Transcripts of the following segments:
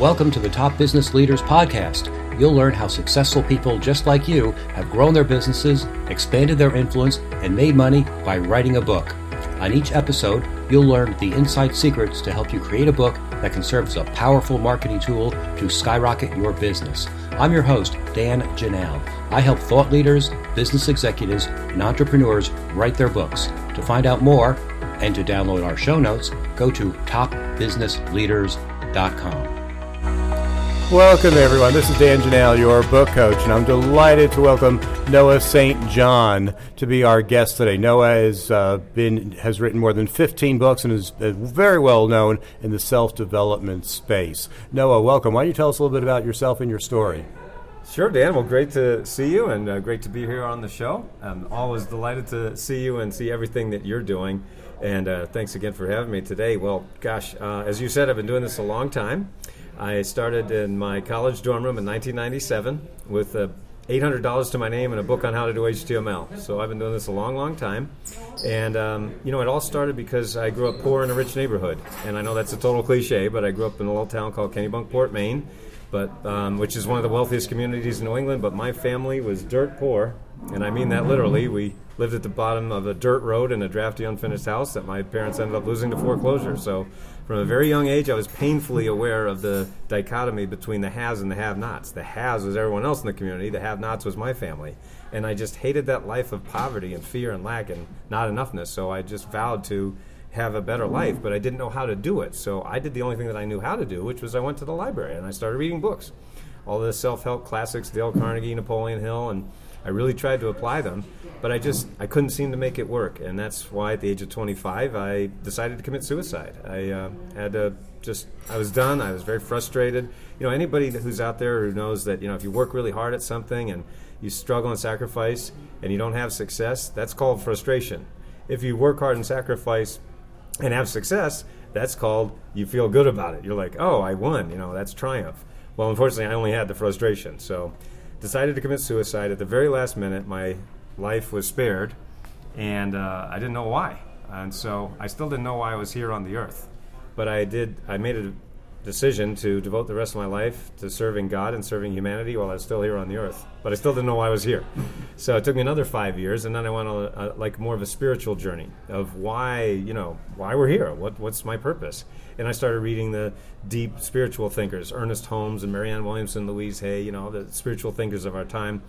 Welcome to the Top Business Leaders Podcast. You'll learn how successful people just like you have grown their businesses, expanded their influence, and made money by writing a book. On each episode, you'll learn the inside secrets to help you create a book that can serve as a powerful marketing tool to skyrocket your business. I'm your host, Dan Janal. I help thought leaders, business executives, and entrepreneurs write their books. To find out more and to download our show notes, go to topbusinessleaders.com. Welcome, everyone. This is Dan Janal, your book coach, and I'm delighted to welcome Noah St. John to be our guest today. Noah has uh, been has written more than 15 books and is uh, very well known in the self development space. Noah, welcome. Why don't you tell us a little bit about yourself and your story? Sure, Dan. Well, great to see you and uh, great to be here on the show. I'm always delighted to see you and see everything that you're doing. And uh, thanks again for having me today. Well, gosh, uh, as you said, I've been doing this a long time. I started in my college dorm room in 1997 with uh, $800 to my name and a book on how to do HTML. So I've been doing this a long, long time. And, um, you know, it all started because I grew up poor in a rich neighborhood. And I know that's a total cliche, but I grew up in a little town called Kennebunkport, Maine, but, um, which is one of the wealthiest communities in New England. But my family was dirt poor, and I mean that literally. We lived at the bottom of a dirt road in a drafty, unfinished house that my parents ended up losing to foreclosure. So from a very young age, I was painfully aware of the dichotomy between the haves and the have nots. The haves was everyone else in the community, the have nots was my family. And I just hated that life of poverty and fear and lack and not enoughness. So I just vowed to have a better life, but I didn't know how to do it. So I did the only thing that I knew how to do, which was I went to the library and I started reading books. All the self help classics, Dale Carnegie, Napoleon Hill, and I really tried to apply them, but I just I couldn't seem to make it work, and that's why at the age of 25 I decided to commit suicide. I uh, had to just I was done. I was very frustrated. You know, anybody who's out there who knows that you know if you work really hard at something and you struggle and sacrifice and you don't have success, that's called frustration. If you work hard and sacrifice and have success, that's called you feel good about it. You're like, oh, I won. You know, that's triumph. Well, unfortunately, I only had the frustration. So decided to commit suicide at the very last minute. My life was spared, and uh, I didn't know why. And so I still didn't know why I was here on the earth. But I did. I made a decision to devote the rest of my life to serving God and serving humanity while I was still here on the earth. But I still didn't know why I was here. So it took me another five years, and then I went on a, a, like more of a spiritual journey of why, you know, why we're here. What, what's my purpose? And I started reading the deep spiritual thinkers, Ernest Holmes and Marianne Williamson, Louise Hay, you know, the spiritual thinkers of our time.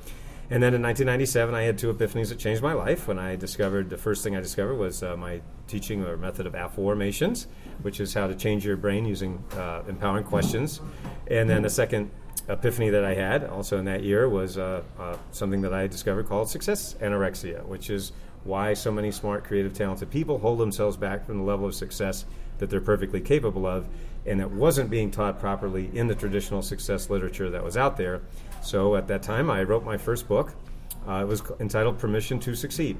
And then in 1997, I had two epiphanies that changed my life. When I discovered the first thing I discovered was uh, my teaching or method of afformations, which is how to change your brain using uh, empowering questions. And then the second epiphany that I had, also in that year, was uh, uh something that I discovered called success anorexia, which is why so many smart, creative, talented people hold themselves back from the level of success that they're perfectly capable of, and it wasn't being taught properly in the traditional success literature that was out there. So at that time, I wrote my first book. Uh, it was entitled Permission to Succeed.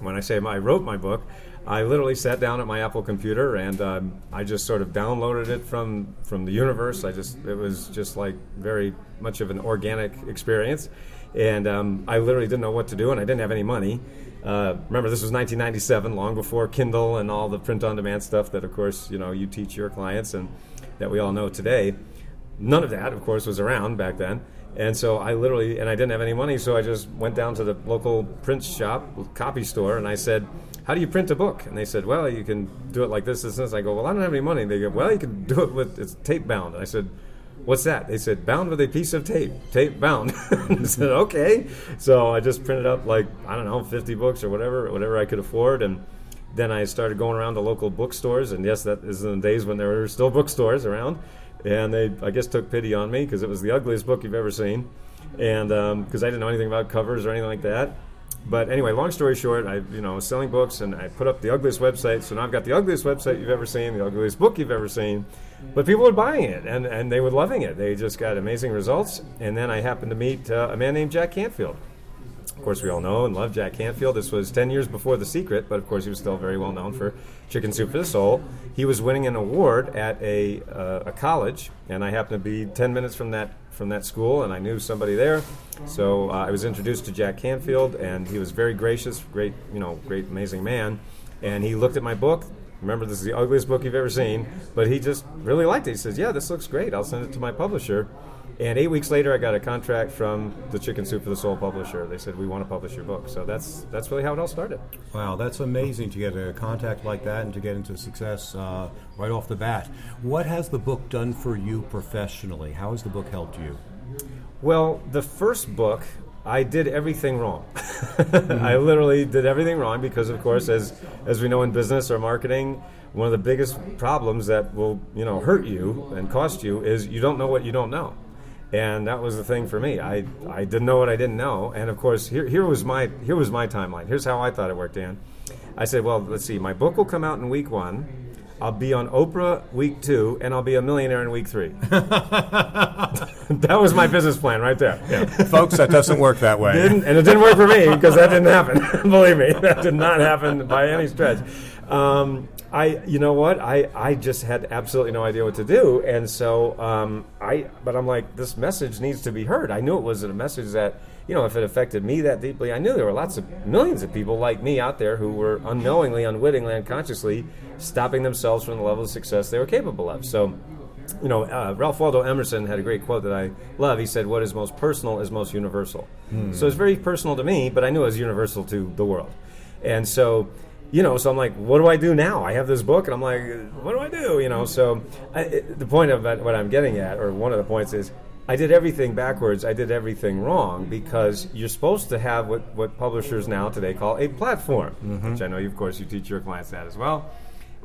When I say I wrote my book, I literally sat down at my Apple computer and um, I just sort of downloaded it from from the universe. I just it was just like very much of an organic experience, and um, I literally didn't know what to do, and I didn't have any money. Uh, remember, this was 1997, long before Kindle and all the print-on-demand stuff that, of course, you know you teach your clients and that we all know today. None of that, of course, was around back then. And so I literally, and I didn't have any money, so I just went down to the local print shop, copy store, and I said, How do you print a book? And they said, Well, you can do it like this, this, this. I go, Well, I don't have any money. They go, Well, you can do it with, it's tape bound. And I said, What's that? They said, Bound with a piece of tape, tape bound. I said, Okay. So I just printed up like, I don't know, 50 books or whatever, whatever I could afford. And then I started going around to local bookstores. And yes, that is in the days when there were still bookstores around and they I guess took pity on me because it was the ugliest book you've ever seen, and because um, I didn't know anything about covers or anything like that. But anyway, long story short, I you know was selling books and I put up the ugliest website. So now I've got the ugliest website you've ever seen, the ugliest book you've ever seen. But people were buying it and, and they were loving it. They just got amazing results. And then I happened to meet uh, a man named Jack Canfield. Of course, we all know and love Jack Canfield. This was 10 years before The Secret, but of course, he was still very well known for Chicken Soup for the Soul. He was winning an award at a, uh, a college, and I happened to be 10 minutes from that from that school, and I knew somebody there. So uh, I was introduced to Jack Canfield, and he was very gracious, great, you know, great, amazing man. And he looked at my book, remember, this is the ugliest book you've ever seen. But he just really liked it. He says, yeah, this looks great. I'll send it to my publisher. And eight weeks later, I got a contract from the Chicken Soup for the Soul publisher. They said we want to publish your book. So that's that's really how it all started. Wow, that's amazing to get a contact like that and to get into success uh, right off the bat. What has the book done for you professionally? How has the book helped you? Well, the first book, I did everything wrong. Mm-hmm. I literally did everything wrong because, of course, as as we know in business or marketing, one of the biggest problems that will you know hurt you and cost you is you don't know what you don't know and that was the thing for me. I, I didn't know what I didn't know, and of course, here, here was my here was my timeline. Here's how I thought it worked, Dan. I said, well, let's see. My book will come out in week one. I'll be on Oprah week two, and I'll be a millionaire in week three. that was my business plan right there. Yeah. Folks, that doesn't work that way. Didn't, and it didn't work for me because that didn't happen. Believe me, that did not happen by any stretch. Um, I, you know what? I, I just had absolutely no idea what to do, and so um, I. But I'm like, this message needs to be heard. I knew it was a message that, you know, if it affected me that deeply, I knew there were lots of millions of people like me out there who were unknowingly, unwittingly, unconsciously stopping themselves from the level of success they were capable of. So you know, uh, Ralph Waldo Emerson had a great quote that I love. He said, "What is most personal is most universal." Hmm. So it's very personal to me, but I knew it was universal to the world. And so you know, so I'm like, what do I do now? I have this book, and I'm like, what do I do? You know, so I, the point of what I'm getting at, or one of the points is, I did everything backwards. I did everything wrong because you're supposed to have what, what publishers now today call a platform, mm-hmm. which I know, you, of course, you teach your clients that as well.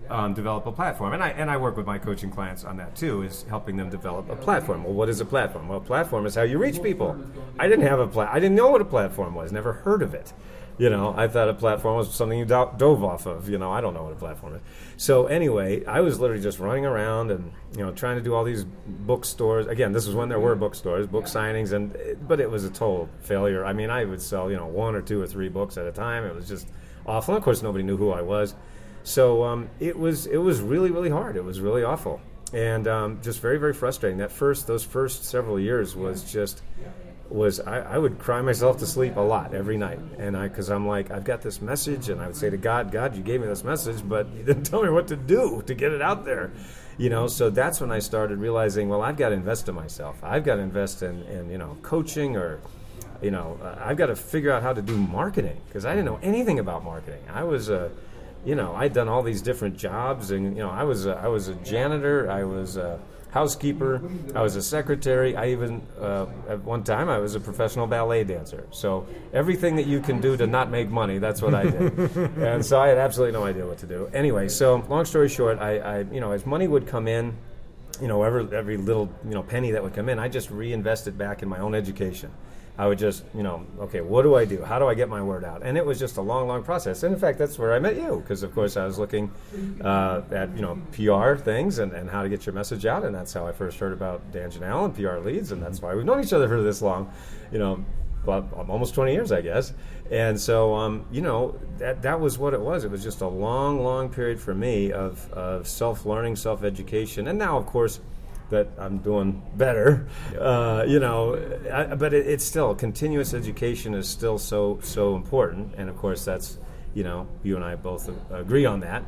Um, develop a platform, and I and I work with my coaching clients on that too, is helping them develop a platform. Well, what is a platform? Well, a platform is how you reach people. I didn't have a plat. I didn't know what a platform was. Never heard of it. You know, I thought a platform was something you do- dove off of. You know, I don't know what a platform is. So anyway, I was literally just running around and you know trying to do all these bookstores. Again, this was when there were bookstores, book signings, and but it was a total failure. I mean, I would sell you know one or two or three books at a time. It was just awful. And of course, nobody knew who I was. So um, it was it was really really hard. It was really awful and um, just very very frustrating. That first those first several years was just was I, I, would cry myself to sleep a lot every night, and I because I'm like I've got this message, and I would say to God, God, you gave me this message, but you didn't tell me what to do to get it out there, you know. So that's when I started realizing, well, I've got to invest in myself. I've got to invest in, in you know coaching or you know I've got to figure out how to do marketing because I didn't know anything about marketing. I was a you know I'd done all these different jobs, and you know I was a, I was a janitor, I was. A, housekeeper. I was a secretary. I even, uh, at one time, I was a professional ballet dancer. So everything that you can do to not make money, that's what I did. and so I had absolutely no idea what to do. Anyway, so long story short, I, I you know, as money would come in, you know, every, every little, you know, penny that would come in, I just reinvested back in my own education. I would just, you know, okay, what do I do? How do I get my word out? And it was just a long, long process. And in fact, that's where I met you, because of course I was looking uh, at, you know, PR things and, and how to get your message out. And that's how I first heard about Dan Janal and PR leads. And that's why we've known each other for this long, you know, well, almost 20 years, I guess. And so, um, you know, that, that was what it was. It was just a long, long period for me of, of self learning, self education. And now, of course, that I'm doing better. Uh, you know, I, but it, it's still continuous education is still so so important, and of course that's you know you and I both agree on that.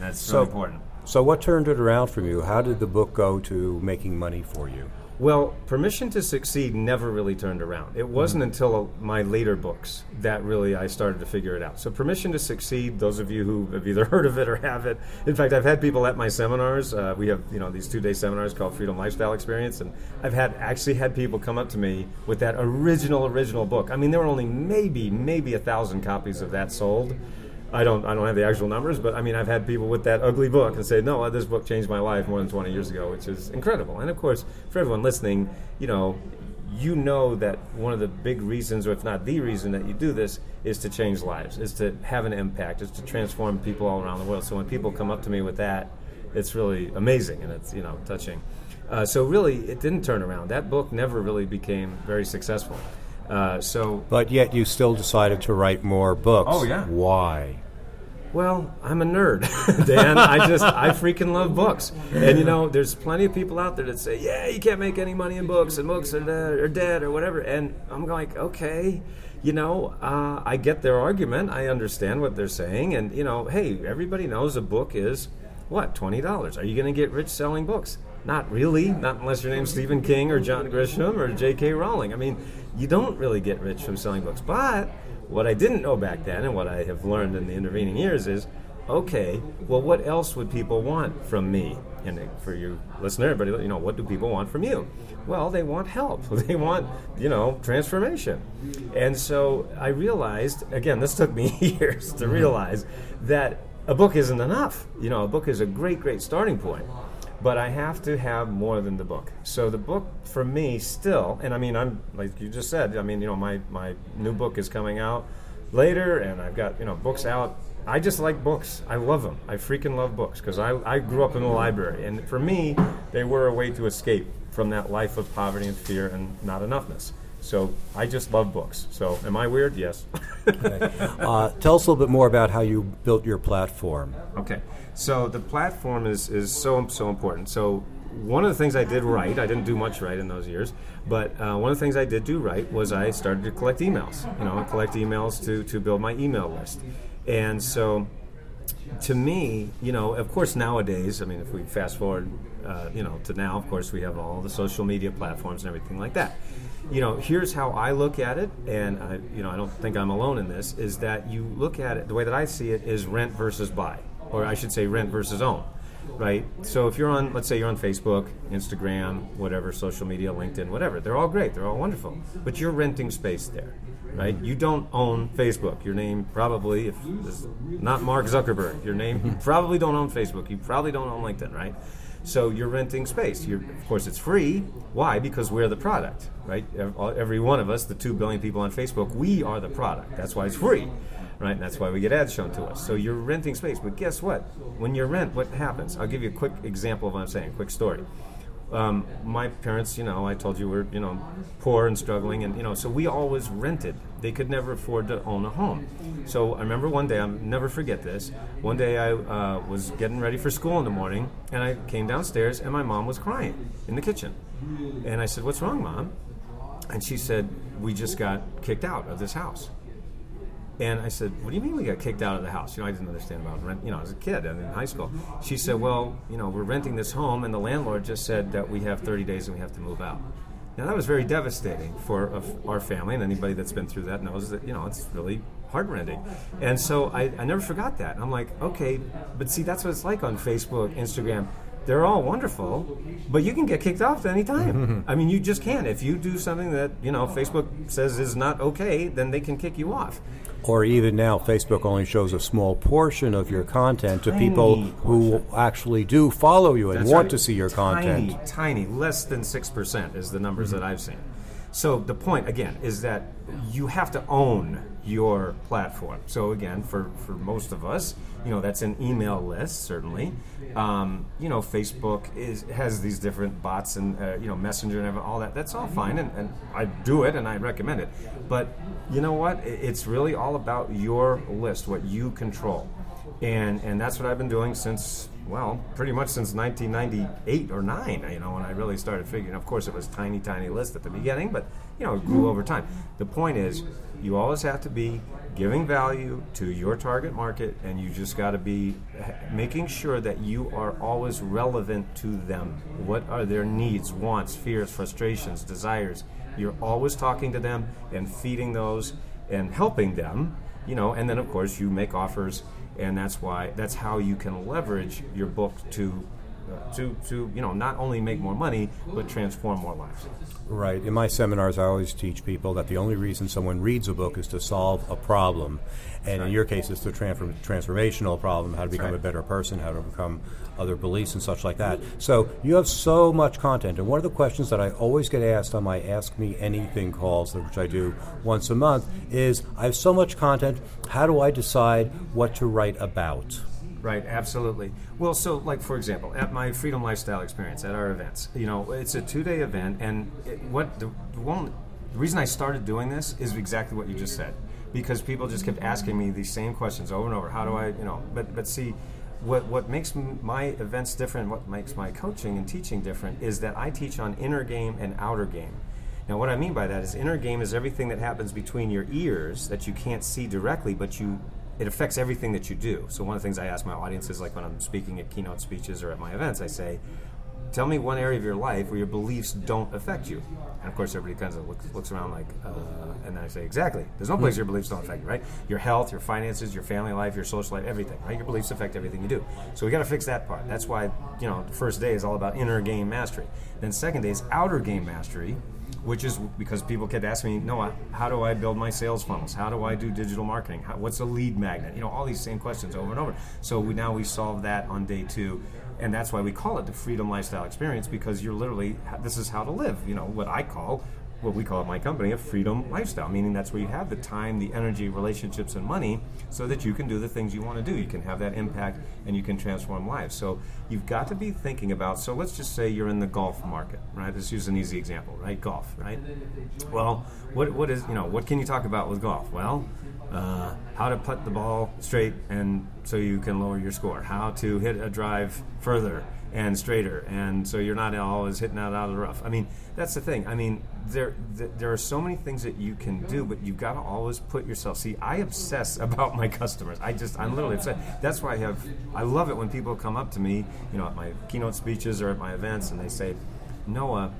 that's so really important. So, what turned it around for you? How did the book go to making money for you? Well, Permission to Succeed never really turned around. It wasn't mm-hmm. until my later books that really I started to figure it out. So, Permission to Succeed, those of you who have either heard of it or have it, in fact, I've had people at my seminars. Uh, we have you know these two day seminars called Freedom Lifestyle Experience, and I've had actually had people come up to me with that original original book. I mean, there were only maybe maybe a thousand copies of that sold I don't I don't have the actual numbers, but I mean I've had people with that ugly book and say, no, this book changed my life more than 20 years ago, which is incredible. And of course, for everyone listening, you know, you know that one of the big reasons, or if not the reason, that you do this is to change lives, is to have an impact, is to transform people all around the world. So when people come up to me with that, it's really amazing and it's you know touching. Uh, so really, it didn't turn around. That book never really became very successful. Uh, so, but yet you still decided to write more books. Oh yeah. Why? Well, I'm a nerd, Dan. I just I freaking love books, and you know, there's plenty of people out there that say, "Yeah, you can't make any money in books, and books are dead, dead or whatever." And I'm like, okay, you know, uh, I get their argument. I understand what they're saying, and you know, hey, everybody knows a book is what twenty dollars. Are you going to get rich selling books? Not really. Not unless your name's Stephen King or John Grisham or J.K. Rowling. I mean, you don't really get rich from selling books. But what I didn't know back then, and what I have learned in the intervening years, is okay. Well, what else would people want from me? And for you listener, everybody, you know, what do people want from you? Well, they want help. They want, you know, transformation. And so I realized, again, this took me years to mm-hmm. realize that a book isn't enough. You know, a book is a great, great starting point. But I have to have more than the book. So the book for me still, and I mean, I'm like you just said. I mean, you know, my my new book is coming out later, and I've got you know books out I just like books. I love them. I freaking love books because I, I grew up in the library. And for me, they were a way to escape from that life of poverty and fear and not enoughness. So I just love books. So am I weird? Yes. okay. uh, tell us a little bit more about how you built your platform. Okay. So the platform is, is so, so important. So one of the things I did right, I didn't do much right in those years, but uh, one of the things I did do right was I started to collect emails. You know, collect emails to, to build my email list. And so, to me, you know, of course, nowadays, I mean, if we fast forward, uh, you know, to now, of course, we have all the social media platforms and everything like that. You know, here's how I look at it, and I, you know, I don't think I'm alone in this. Is that you look at it the way that I see it is rent versus buy, or I should say, rent versus own right? So if you're on, let's say you're on Facebook, Instagram, whatever, social media, LinkedIn, whatever, they're all great, they're all wonderful, but you're renting space there right? You don't own Facebook. Your name probably, if not Mark Zuckerberg, your name probably don't own Facebook. You probably don't own LinkedIn, right? So you're renting space. You're, of course, it's free. Why? Because we're the product, right? Every one of us, the two billion people on Facebook, we are the product. That's why it's free, right? And that's why we get ads shown to us. So you're renting space. But guess what? When you rent, what happens? I'll give you a quick example of what I'm saying. Quick story um, my parents, you know, I told you were, you know, poor and struggling, and you know, so we always rented. They could never afford to own a home. So I remember one day, I'll never forget this. One day I uh, was getting ready for school in the morning, and I came downstairs, and my mom was crying in the kitchen, and I said, "What's wrong, mom?" And she said, "We just got kicked out of this house." And I said, "What do you mean we got kicked out of the house?" You know, I didn't understand about rent. You know, as a kid and in high school, she said, "Well, you know, we're renting this home, and the landlord just said that we have 30 days and we have to move out." Now that was very devastating for our family, and anybody that's been through that knows that you know it's really heartrending. And so I, I never forgot that. I'm like, okay, but see, that's what it's like on Facebook, Instagram they're all wonderful, but you can get kicked off at any time. I mean, you just can't. If you do something that you know Facebook says is not okay, then they can kick you off. Or even now, Facebook only shows a small portion of your content to tiny people who actually do follow you and That's want right. to see your tiny, content. Tiny, less than six percent is the numbers mm-hmm. that I've seen. So the point again is that you have to own your platform. So again, for, for most of us, you know, that's an email list certainly. Um, you know, Facebook is has these different bots and uh, you know Messenger and all that. That's all fine, and, and I do it and I recommend it. But you know what? It's really all about your list, what you control, and and that's what I've been doing since well, pretty much since 1998 or 9, you know, when I really started figuring. Of course, it was tiny, tiny list at the beginning, but, you know, it grew over time. The point is, you always have to be giving value to your target market, and you just got to be making sure that you are always relevant to them. What are their needs, wants, fears, frustrations, desires? You're always talking to them and feeding those and helping them, you know, and then, of course, you make offers and that's why that's how you can leverage your book to to to you know not only make more money but transform more lives. Right. In my seminars, I always teach people that the only reason someone reads a book is to solve a problem, and right. in your case, it's the transform- transformational problem: how to become right. a better person, how to overcome other beliefs, and such like that. So you have so much content, and one of the questions that I always get asked on my Ask Me Anything calls, which I do once a month, is: I have so much content. How do I decide what to write about? Right, absolutely. Well, so like for example, at my Freedom Lifestyle Experience at our events, you know, it's a two day event, and it, what the, the one the reason I started doing this is exactly what you just said, because people just kept asking me these same questions over and over. How do I, you know, but but see. What, what makes my events different, what makes my coaching and teaching different, is that I teach on inner game and outer game. Now, what I mean by that is inner game is everything that happens between your ears that you can't see directly, but you it affects everything that you do. So one of the things I ask my audiences, like when I'm speaking at keynote speeches or at my events, I say, tell me one area of your life where your beliefs don't affect you. And of course, everybody kind of looks, looks around like, uh, and then I say, exactly. There's no place your beliefs don't affect you, right? Your health, your finances, your family life, your social life, everything, right? Your beliefs affect everything you do. So we got to fix that part. That's why, you know, the first day is all about inner game mastery. Then second day is outer game mastery, which is because people kept asking me, no, how do I build my sales funnels? How do I do digital marketing? How, what's a lead magnet? You know, all these same questions over and over. So we, now we solve that on day two and that's why we call it the freedom lifestyle experience because you're literally this is how to live you know what i call what we call at my company a freedom lifestyle, meaning that's where you have the time, the energy, relationships, and money so that you can do the things you want to do. You can have that impact and you can transform lives. So you've got to be thinking about, so let's just say you're in the golf market, right? Let's use an easy example, right? Golf, right? Well, what, what is, you know, what can you talk about with golf? Well, uh, how to put the ball straight and so you can lower your score, how to hit a drive further and straighter, and so you're not always hitting out out of the rough. I mean, that's the thing. I mean, there there are so many things that you can do, but you've got to always put yourself. See, I obsess about my customers. I just I'm literally obsessed. That's why I have. I love it when people come up to me, you know, at my keynote speeches or at my events, and they say, Noah.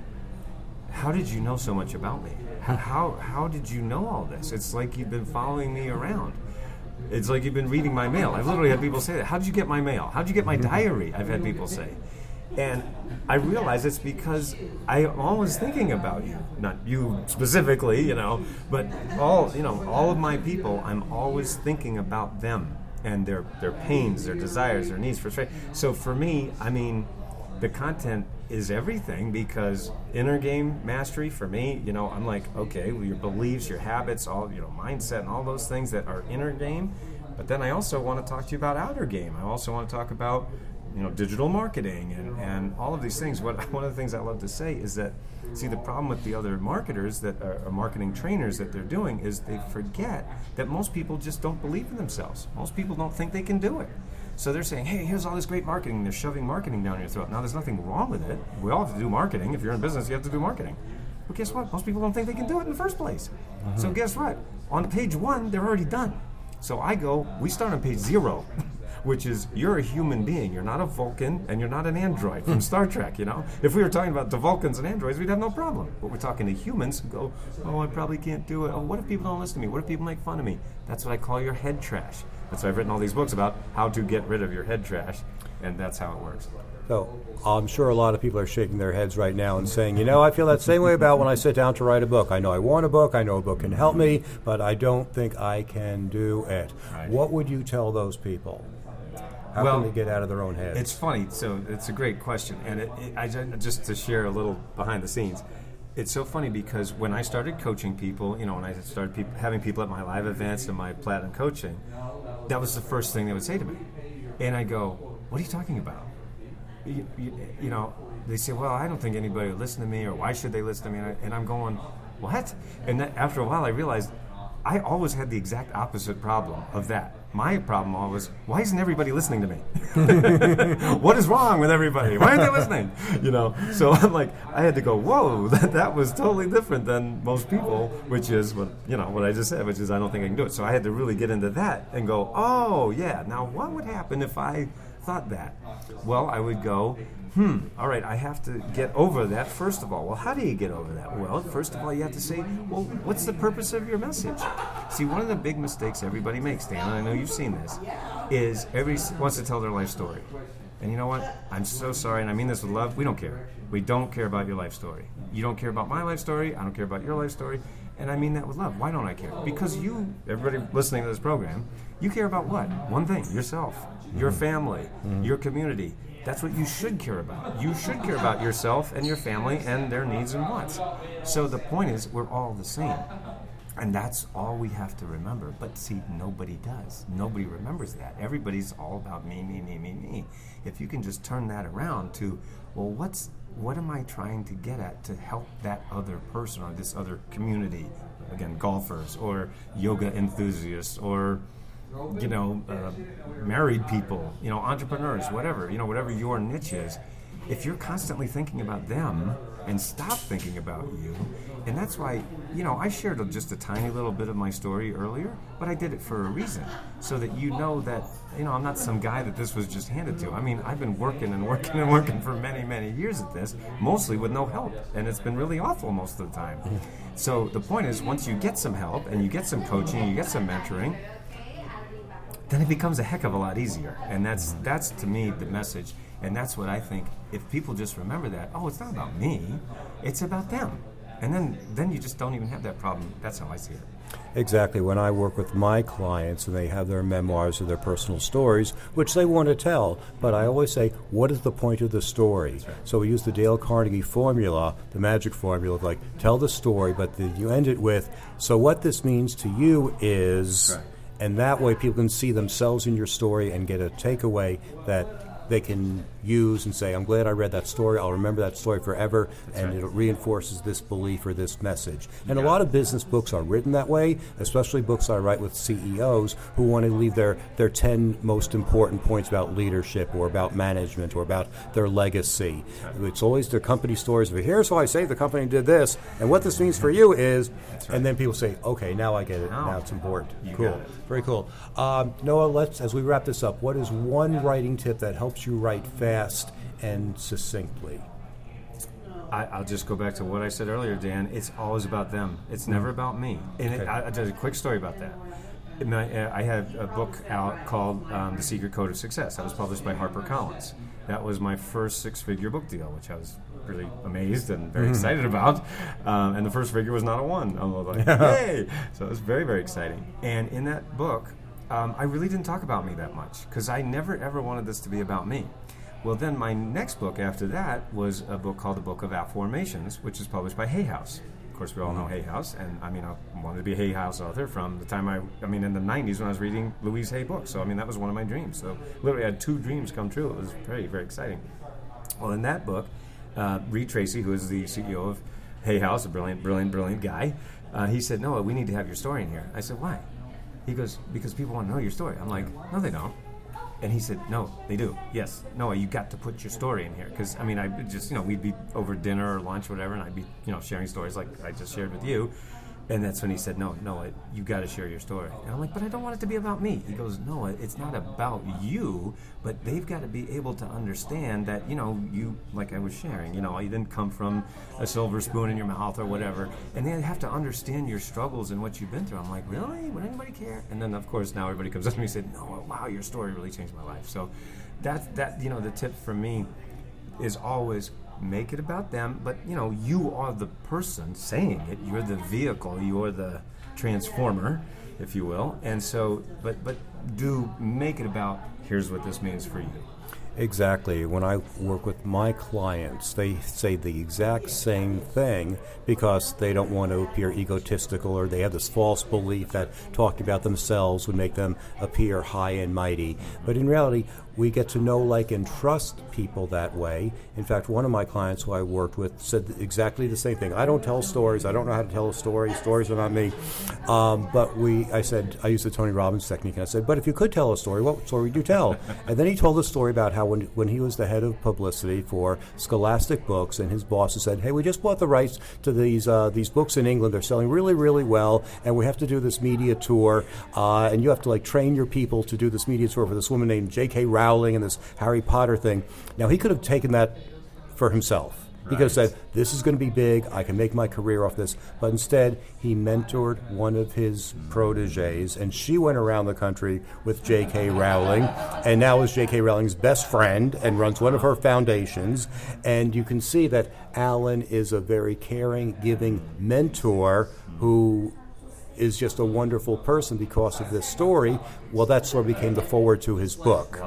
How did you know so much about me? How, how did you know all this? It's like you've been following me around. It's like you've been reading my mail. I've literally had people say that. How did you get my mail? How did you get my diary? I've had people say. And I realize it's because I'm always thinking about you, not you specifically, you know, but all you know, all of my people. I'm always thinking about them and their their pains, their desires, their needs, frustration. So for me, I mean, the content is everything because inner game mastery for me, you know, I'm like, okay, well, your beliefs, your habits, all you know, mindset, and all those things that are inner game. But then I also want to talk to you about outer game. I also want to talk about you know digital marketing and, and all of these things. What one of the things I love to say is that see the problem with the other marketers that are, are marketing trainers that they're doing is they forget that most people just don't believe in themselves. Most people don't think they can do it. So they're saying, hey, here's all this great marketing. They're shoving marketing down your throat. Now, there's nothing wrong with it. We all have to do marketing. If you're in business, you have to do marketing. But guess what? Most people don't think they can do it in the first place. Mm-hmm. So guess what? On page one, they're already done. So I go, we start on page zero. which is you're a human being. You're not a Vulcan and you're not an android from Star Trek, you know? If we were talking about the Vulcans and androids, we'd have no problem. But we're talking to humans who go, oh, I probably can't do it. Oh, what if people don't listen to me? What if people make fun of me? That's what I call your head trash. That's why I've written all these books about how to get rid of your head trash, and that's how it works. So I'm sure a lot of people are shaking their heads right now and saying, you know, I feel that same way about when I sit down to write a book. I know I want a book, I know a book can help me, but I don't think I can do it. Right. What would you tell those people? How well, can they get out of their own heads? It's funny. So it's a great question, and it, it, I just to share a little behind the scenes. It's so funny because when I started coaching people, you know, when I started pe- having people at my live events and my platinum coaching, that was the first thing they would say to me, and I go, "What are you talking about?" You, you, you know, they say, "Well, I don't think anybody would listen to me, or why should they listen to me?" And, I, I'm going, "What?" And after a while, I realized I always had the exact opposite problem of that. My problem always, why isn't everybody listening to me? what is wrong with everybody? Why aren't they listening? You know, so I'm like, I had to go, whoa, that, that was totally different than most people, which is what, you know, what I just said, which is I don't think I can do it. So I had to really get into that and go, oh, yeah, now what would happen if I thought that? Well, I would go, hmm, all right, I have to get over that first of all. Well, how do you get over that? Well, first of all, you have to say, well, what's the purpose of your message? See, one of the big mistakes everybody makes, Dan, and I know you've seen this, is everybody wants to tell their life story. And you know what? I'm so sorry, and I mean this with love. We don't care. We don't care about your life story. You don't care about my life story. I don't care about your life story. And I mean that with love. Why don't I care? Because you, everybody listening to this program, you care about what? One thing yourself, your family, mm-hmm. your community. That's what you should care about. You should care about yourself and your family and their needs and wants. So the point is, we're all the same. And that's all we have to remember. But see, nobody does. Nobody remembers that. Everybody's all about me, me, me, me, me. If you can just turn that around to, well, what's what am I trying to get at to help that other person or this other community? Again, golfers or yoga enthusiasts or you know, uh, married people, you know, entrepreneurs, whatever, you know, whatever your niche is. if you're constantly thinking about them and stop thinking about you, and that's why, you know, I shared just a tiny little bit of my story earlier, but I did it for a reason, so that you know that, you know, I'm not some guy that this was just handed to. I mean, I've been working and working and working for many, many years at this, mostly with no help, and it's been really awful most of the time. So the point is, once you get some help and you get some coaching, you get some mentoring, then it becomes a heck of a lot easier. And that's mm-hmm. that's to me the message. And that's what I think. If people just remember that, oh, it's not about me, it's about them. And then then you just don't even have that problem. That's how I see it. Exactly. When I work with my clients and they have their memoirs or their personal stories, which they want to tell, but I always say, what is the point of the story? Right. So we use the Dale Carnegie formula, the magic formula of like, tell the story, but the, you end it with, so what this means to you is, Right. And that way people can see themselves in your story and get a takeaway that they can use and say, I'm glad I read that story. I'll remember that story forever, and right. it reinforces this belief or this message. And a lot of business books are written that way, especially books I write with CEOs who want to leave their, their 10 most important points about leadership or about management or about their legacy. It's always their company stories of here's how I saved the company did this, and what this means for you is, and then people say, okay, now I get it. Now Now it's important. you cool. It. Very cool. Um, Noah, let's as we wrap this up, what is one writing tip that helps you write fast and succinctly? I, I'll just go back to what I said earlier, Dan. It's always about them. It's never about me. And it, Okay. I, I'll tell you a quick story about that. My, uh, I had a book out called um, The Secret Code of Success. That was published by HarperCollins. That was my first six-figure book deal, which I was really amazed and very excited about. Um, and the first figure was not a one. I was like, yay! So it was very, very exciting. And in that book, um, I really didn't talk about me that much because I never ever wanted this to be about me. Well, then my next book after that was a book called The Book of Afformations, which is published by Hay House. Of course, we all know Hay House, and I mean, I wanted to be a Hay House author from the time I, I mean, in the 90s when I was reading Louise Hay books. So, I mean, that was one of my dreams. So, literally, I had two dreams come true. It was very, very exciting. Well, in that book, uh, Reid Tracy, who is the CEO of Hay House, a brilliant, brilliant, brilliant guy, uh, he said, Noah, we need to have your story in here. I said, why? He goes, because people want to know your story. I'm like, no, they don't. And he said, no, they do. Yes. Noah, you got to put your story in here. Because, I mean, I just, you know, we'd be over dinner or lunch, or whatever, and I'd be, you know, sharing stories like I just shared with you. And that's when he said, no, no, you got to share your story. And I'm like, but I don't want it to be about me. He goes, no, it's not about you, but they've got to be able to understand that, you know, you, like I was sharing, you know, you didn't come from a silver spoon in your mouth or whatever. And they have to understand your struggles and what you've been through. I'm like, really? Would anybody care? And then, of course, now everybody comes up to me and said, no, wow, your story really changed my life. So that's, that, you know, the tip for me is always make it about them but you know you are the person saying it you're the vehicle you're the transformer if you will and so but but do make it about here's what this means for you Exactly. When I work with my clients, they say the exact same thing because they don't want to appear egotistical or they have this false belief that talking about themselves would make them appear high and mighty. But in reality, we get to know, like, and trust people that way. In fact, one of my clients who I worked with said exactly the same thing. I don't tell stories. I don't know how to tell a story. Stories are not me. Um, but we, I said, I used the Tony Robbins technique, and I said, but if you could tell a story, what story would you tell? and then he told a story about how when, when he was the head of publicity for Scholastic Books, and his bosses said, hey, we just bought the rights to these uh, these books in England. They're selling really, really well, and we have to do this media tour, uh, and you have to like train your people to do this media tour for this woman named J.K. Rowling and this Harry Potter thing. Now he could have taken that for himself. He could have said, This is going to be big. I can make my career off this. But instead, he mentored one of his proteges, and she went around the country with J.K. Rowling, and now is J.K. Rowling's best friend and runs one of her foundations. And you can see that Alan is a very caring, giving mentor who is just a wonderful person because of this story. Well, that story became the foreword to his book.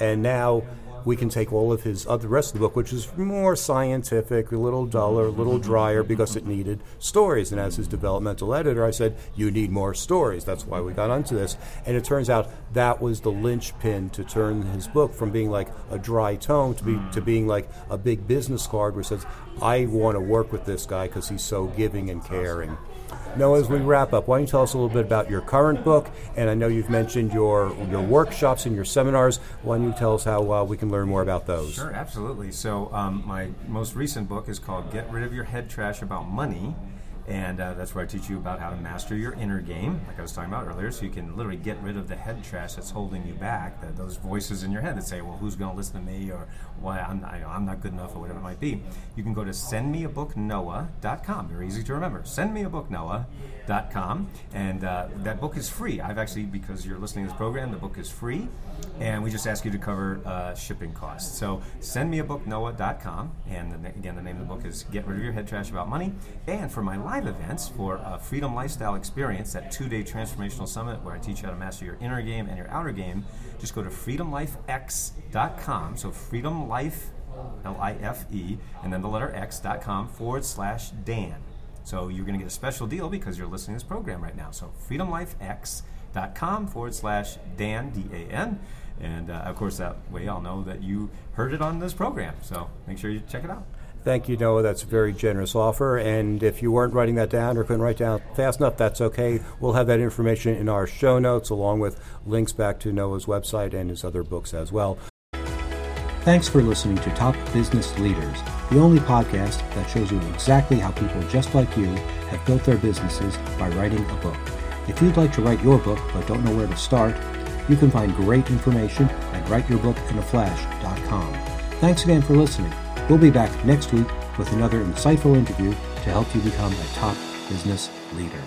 And now we can take all of his other rest of the book, which is more scientific, a little duller, a little drier, because it needed stories. And as his developmental editor, I said, "You need more stories." That's why we got onto this. And it turns out that was the linchpin to turn his book from being like a dry tome to be hmm. to being like a big business card, where it says, "I want to work with this guy because he's so giving and caring." Now, as we wrap up, why don't you tell us a little bit about your current book? And I know you've mentioned your your workshops and your seminars. Why don't you tell us how uh, we can can learn more about those. Sure, absolutely. So, um, my most recent book is called Get Rid of Your Head Trash About Money and uh, that's where I teach you about how to master your inner game, like I was talking about earlier, so you can literally get rid of the head trash that's holding you back, the, those voices in your head that say, well, who's going to listen to me, or why I'm, I, am not good enough, or whatever it might be. You can go to sendmeabooknoah.com. Very easy to remember. Sendmeabooknoah.com, and uh, that book is free. I've actually, because you're listening to this program, the book is free, and we just ask you to cover uh, shipping costs. So sendmeabooknoah.com, and again, the name of the book is Get Rid of Your Head Trash About Money. And for my live events for a Freedom Lifestyle Experience, that two day transformational summit where I teach you how to master your inner game and your outer game, just go to freedomlifex.com. So, freedomlife, L I F E, and then the letter X.com forward slash Dan. So, you're going to get a special deal because you're listening to this program right now. So, freedomlifex.com forward slash Dan, D A N. And uh, of course, that way I'll know that you heard it on this program. So, make sure you check it out. Thank you, Noah. That's a very generous offer. And if you weren't writing that down or couldn't write down fast enough, that's okay. We'll have that information in our show notes along with links back to Noah's website and his other books as well. Thanks for listening to Top Business Leaders, the only podcast that shows you exactly how people just like you have built their businesses by writing a book. If you'd like to write your book but don't know where to start, you can find great information at writeyourbookinaflash.com. Thanks again for listening. We'll be back next week with another insightful interview to help you become a top business leader.